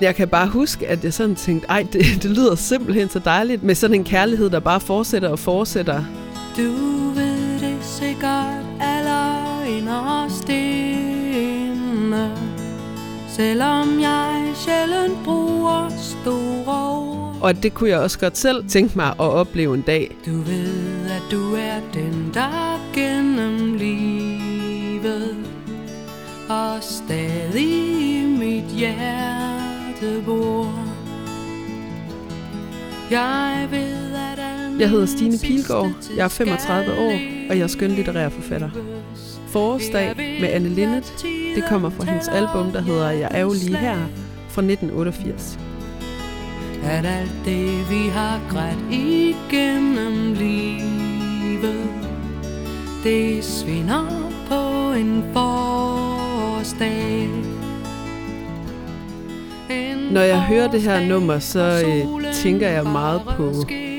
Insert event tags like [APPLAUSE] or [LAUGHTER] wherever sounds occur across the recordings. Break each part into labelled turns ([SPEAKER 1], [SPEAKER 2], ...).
[SPEAKER 1] Jeg kan bare huske, at jeg sådan tænkte, ej, det, [LAUGHS] det lyder simpelthen så dejligt med sådan en kærlighed, der bare fortsætter og fortsætter.
[SPEAKER 2] Du ved det sikkert aller inderst inde Selvom jeg sjældent bruger store ord
[SPEAKER 1] Og det kunne jeg også godt selv tænke mig at opleve en dag.
[SPEAKER 2] Du ved, at du er den, der gennem Jeg
[SPEAKER 1] hedder Stine Pilgaard, jeg er 35 år, og jeg er skønlitterær forfatter. Forårsdag med Anne Linnet, det kommer fra hendes album, der hedder Jeg er jo lige her, fra 1988.
[SPEAKER 2] At alt det vi har grædt igennem livet Det svinder på en forårsdag.
[SPEAKER 1] Når jeg hører det her nummer, så øh, tænker jeg meget på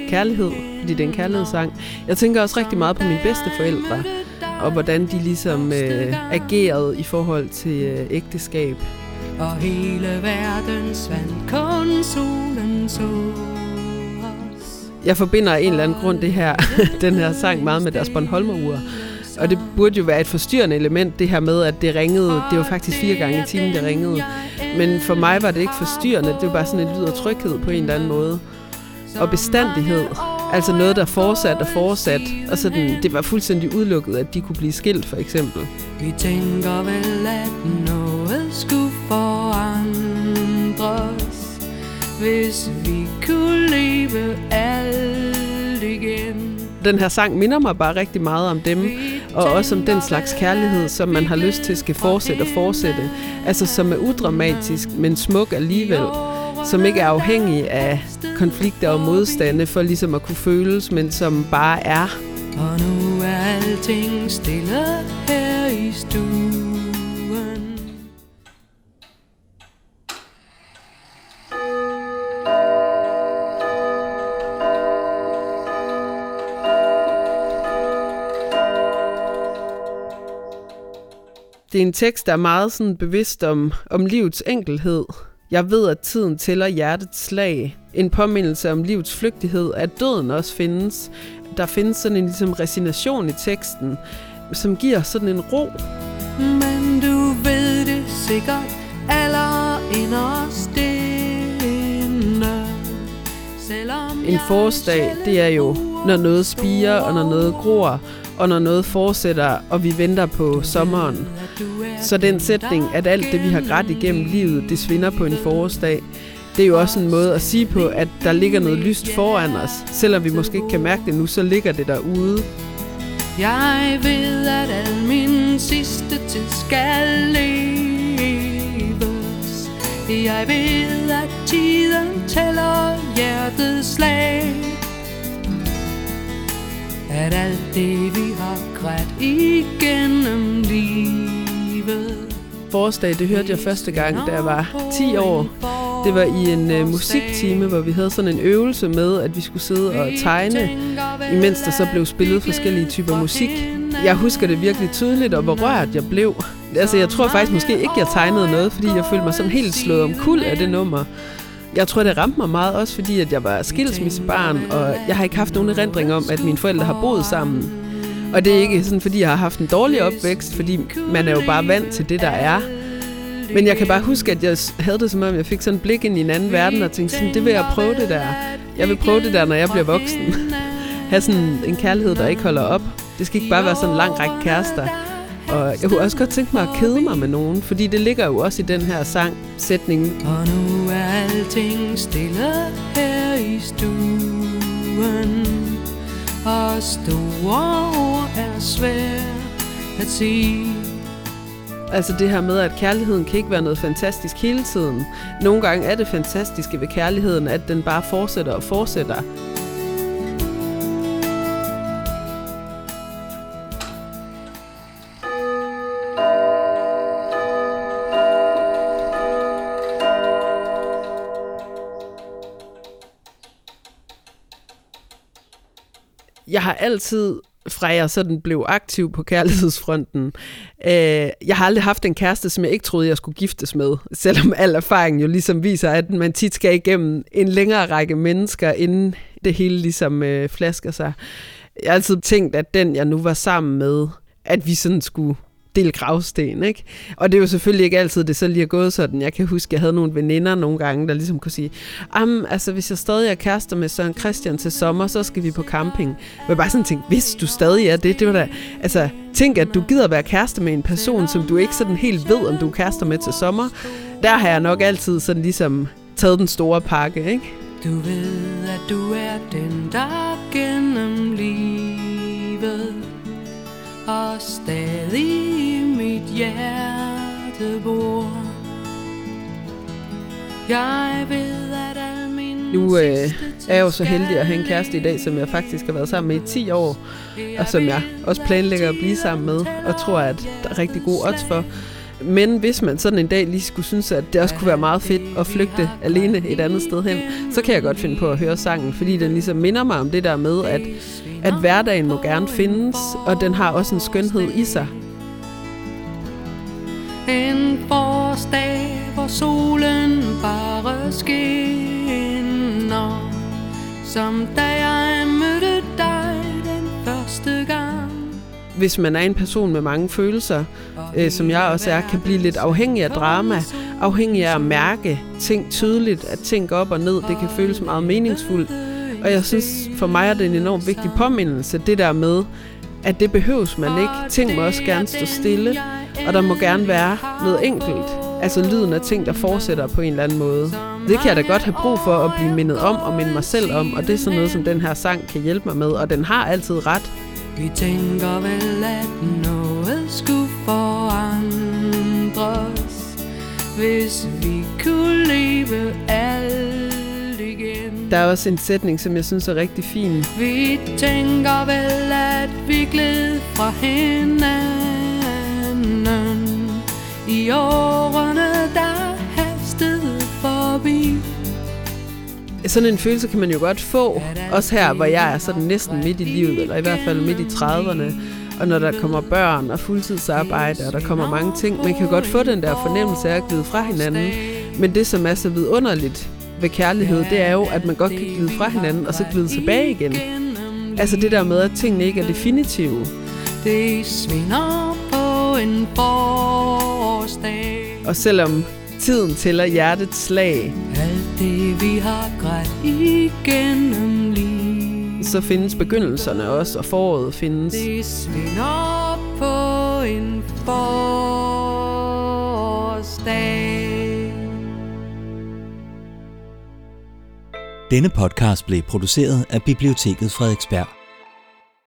[SPEAKER 1] kærlighed, fordi det er en kærlighedssang. Jeg tænker også rigtig meget på mine bedste forældre, og hvordan de ligesom øh, agerede i forhold til øh, ægteskab.
[SPEAKER 2] Og hele verden svandt kun solen så
[SPEAKER 1] Jeg forbinder af en eller anden grund det her, [LAUGHS] den her sang meget med deres Bornholmer-ur. Og det burde jo være et forstyrrende element, det her med, at det ringede. Det var faktisk fire gange i timen, det ringede. Men for mig var det ikke forstyrrende. Det var bare sådan en lyd af tryghed på en eller anden måde. Og bestandighed. Altså noget, der fortsat og fortsat. Og sådan, det var fuldstændig udelukket, at de kunne blive skilt, for eksempel.
[SPEAKER 2] Vi tænker vel, at noget skulle forandres Hvis vi kunne leve alt igen
[SPEAKER 1] Den her sang minder mig bare rigtig meget om dem, og også om den slags kærlighed, som man har lyst til skal fortsætte og fortsætte. Altså som er udramatisk, men smuk alligevel. Som ikke er afhængig af konflikter og modstande for ligesom at kunne føles, men som bare er.
[SPEAKER 2] Og nu er alting stille her i stuen
[SPEAKER 1] Det er en tekst, der er meget sådan bevidst om, om livets enkelhed. Jeg ved, at tiden tæller hjertets slag. En påmindelse om livets flygtighed, at døden også findes. Der findes sådan en ligesom resignation i teksten, som giver sådan en ro.
[SPEAKER 2] Men du ved det sikkert aller inderst inde
[SPEAKER 1] En forårsdag, det er jo, når noget spiger, og når noget gror, og når noget fortsætter, og vi venter på sommeren. Så den sætning, at alt det, vi har grædt igennem livet, det svinder på en forårsdag, det er jo også en måde at sige på, at der ligger noget lyst foran os. Selvom vi måske ikke kan mærke det nu, så ligger det derude.
[SPEAKER 2] Jeg ved, at al min sidste tid skal leves Jeg ved, at tiden tæller hjertets slag At alt det, vi har grædt igennem livet
[SPEAKER 1] Forårsdag, det hørte jeg første gang, da jeg var 10 år. Det var i en uh, musiktime, hvor vi havde sådan en øvelse med, at vi skulle sidde og tegne, imens der så blev spillet forskellige typer musik. Jeg husker det virkelig tydeligt, og hvor rørt jeg blev. Altså, jeg tror faktisk måske ikke, jeg tegnede noget, fordi jeg følte mig sådan helt slået om kul af det nummer. Jeg tror, det ramte mig meget også, fordi at jeg var skilsmissebarn, og jeg har ikke haft nogen erindring om, at mine forældre har boet sammen. Og det er ikke sådan, fordi jeg har haft en dårlig opvækst, fordi man er jo bare vant til det, der er. Men jeg kan bare huske, at jeg havde det som om, jeg fik sådan et blik ind i en anden verden, og tænkte sådan, det vil jeg prøve det der. Jeg vil prøve det der, når jeg bliver voksen. [LAUGHS] have sådan en kærlighed, der ikke holder op. Det skal ikke bare være sådan en lang række kærester. Og jeg kunne også godt tænke mig at kede mig med nogen, fordi det ligger jo også i den her sang, sætningen.
[SPEAKER 2] Og nu er alting stille her i stuen Og store er svært at sige
[SPEAKER 1] Altså det her med, at kærligheden kan ikke være noget fantastisk hele tiden. Nogle gange er det fantastiske ved kærligheden, at den bare fortsætter og fortsætter. Jeg har altid fra jeg sådan blev aktiv på kærlighedsfronten. Øh, jeg har aldrig haft en kæreste, som jeg ikke troede, jeg skulle giftes med, selvom al erfaring jo ligesom viser, at man tit skal igennem en længere række mennesker, inden det hele ligesom øh, flasker sig. Jeg har altid tænkt, at den, jeg nu var sammen med, at vi sådan skulle del gravsten, ikke? Og det er jo selvfølgelig ikke altid, det så lige er gået sådan. Jeg kan huske, jeg havde nogle veninder nogle gange, der ligesom kunne sige, Am, altså hvis jeg stadig er kærester med Søren Christian til sommer, så skal vi på camping. Jeg bare sådan tænke, hvis du stadig er det, det var da, altså tænk, at du gider være kæreste med en person, som du ikke sådan helt ved, om du er kærester med til sommer. Der har jeg nok altid sådan ligesom taget den store pakke, ikke?
[SPEAKER 2] Du ved, at du er den, der gennem livet og stadig i mit hjerte bor. Jeg ved, at al min
[SPEAKER 1] Nu øh, er jeg jo så heldig at have en kæreste i dag, som jeg faktisk har været sammen med i 10 år, og som jeg også planlægger at blive sammen med, og tror, at der er rigtig gode odds for. Men hvis man sådan en dag lige skulle synes, at det også kunne være meget fedt at flygte alene et andet sted hen, så kan jeg godt finde på at høre sangen, fordi den ligesom minder mig om det der med, at, at hverdagen må gerne findes, og den har også en skønhed i sig.
[SPEAKER 2] En forårsdag, hvor solen bare skinner Som da jeg
[SPEAKER 1] Hvis man er en person med mange følelser, øh, som jeg også er, kan blive lidt afhængig af drama, afhængig af at mærke ting tydeligt, at ting op og ned, det kan føles meget meningsfuldt. Og jeg synes, for mig er det en enormt vigtig påmindelse, det der med, at det behøves man ikke. Ting må også gerne stå stille, og der må gerne være noget enkelt. Altså lyden af ting, der fortsætter på en eller anden måde. Det kan jeg da godt have brug for at blive mindet om og minde mig selv om, og det er sådan noget, som den her sang kan hjælpe mig med, og den har altid ret.
[SPEAKER 2] Vi tænker vel, at noget skulle forandres Hvis vi kunne leve alt igen
[SPEAKER 1] Der er også en sætning, som jeg synes er rigtig fin.
[SPEAKER 2] Vi tænker vel, at vi gled fra hinanden I årene,
[SPEAKER 1] Sådan en følelse kan man jo godt få, også her, hvor jeg er sådan næsten midt i livet, eller i hvert fald midt i 30'erne, og når der kommer børn og fuldtidsarbejde, og der kommer mange ting, man kan godt få den der fornemmelse af at glide fra hinanden. Men det, som er så vidunderligt ved kærlighed, det er jo, at man godt kan glide fra hinanden, og så glide tilbage igen. Altså det der med, at tingene ikke er definitive.
[SPEAKER 2] Det svinder på en forårsdag
[SPEAKER 1] Og selvom tiden tæller hjertets slag,
[SPEAKER 2] vi har grædt igennem livet
[SPEAKER 1] så findes begyndelserne også, og foråret findes.
[SPEAKER 2] Det svinder på en forårsdag
[SPEAKER 3] Denne podcast blev produceret af Biblioteket Frederiksberg.